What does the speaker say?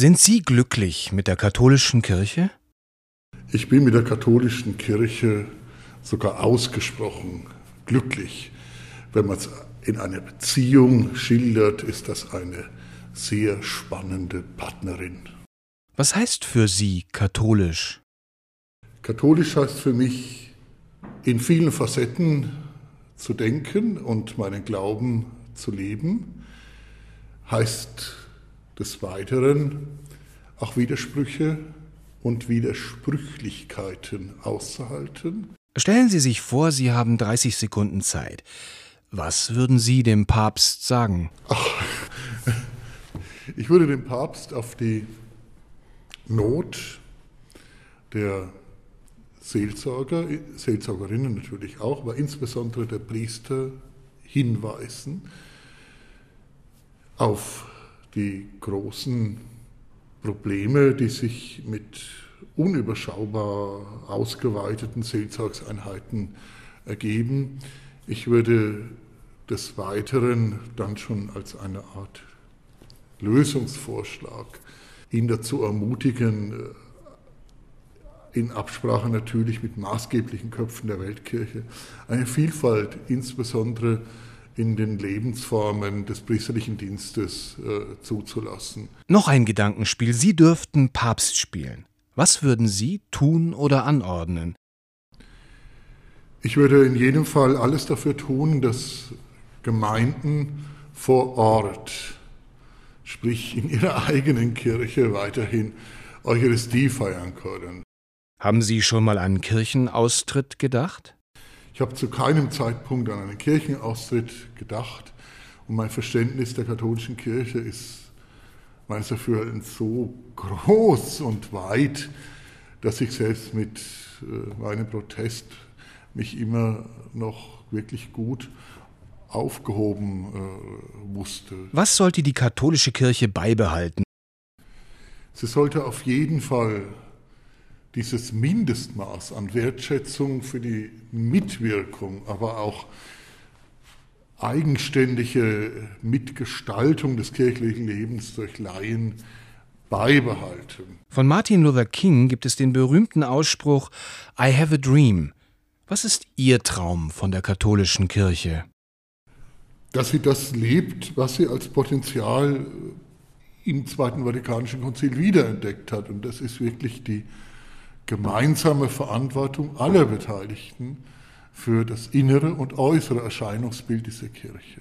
Sind Sie glücklich mit der katholischen Kirche? Ich bin mit der katholischen Kirche sogar ausgesprochen glücklich. Wenn man es in einer Beziehung schildert, ist das eine sehr spannende Partnerin. Was heißt für Sie katholisch? Katholisch heißt für mich, in vielen Facetten zu denken und meinen Glauben zu leben, heißt des Weiteren auch Widersprüche und Widersprüchlichkeiten auszuhalten. Stellen Sie sich vor, Sie haben 30 Sekunden Zeit. Was würden Sie dem Papst sagen? Ach, ich würde dem Papst auf die Not der Seelsorger, Seelsorgerinnen natürlich auch, aber insbesondere der Priester hinweisen auf die großen Probleme, die sich mit unüberschaubar ausgeweiteten Seelsorgseinheiten ergeben. Ich würde des Weiteren dann schon als eine Art Lösungsvorschlag ihn dazu ermutigen, in Absprache natürlich mit maßgeblichen Köpfen der Weltkirche, eine Vielfalt insbesondere in den Lebensformen des priesterlichen Dienstes äh, zuzulassen. Noch ein Gedankenspiel. Sie dürften Papst spielen. Was würden Sie tun oder anordnen? Ich würde in jedem Fall alles dafür tun, dass Gemeinden vor Ort, sprich in ihrer eigenen Kirche, weiterhin Eucharistie feiern können. Haben Sie schon mal an Kirchenaustritt gedacht? Ich habe zu keinem Zeitpunkt an einen Kirchenaustritt gedacht und mein Verständnis der katholischen Kirche ist meines Erachtens so groß und weit, dass ich selbst mit äh, meinem Protest mich immer noch wirklich gut aufgehoben äh, wusste. Was sollte die katholische Kirche beibehalten? Sie sollte auf jeden Fall dieses Mindestmaß an Wertschätzung für die Mitwirkung, aber auch eigenständige Mitgestaltung des kirchlichen Lebens durch Laien beibehalten. Von Martin Luther King gibt es den berühmten Ausspruch I have a dream. Was ist Ihr Traum von der katholischen Kirche? Dass sie das lebt, was sie als Potenzial im Zweiten Vatikanischen Konzil wiederentdeckt hat. Und das ist wirklich die gemeinsame Verantwortung aller Beteiligten für das innere und äußere Erscheinungsbild dieser Kirche.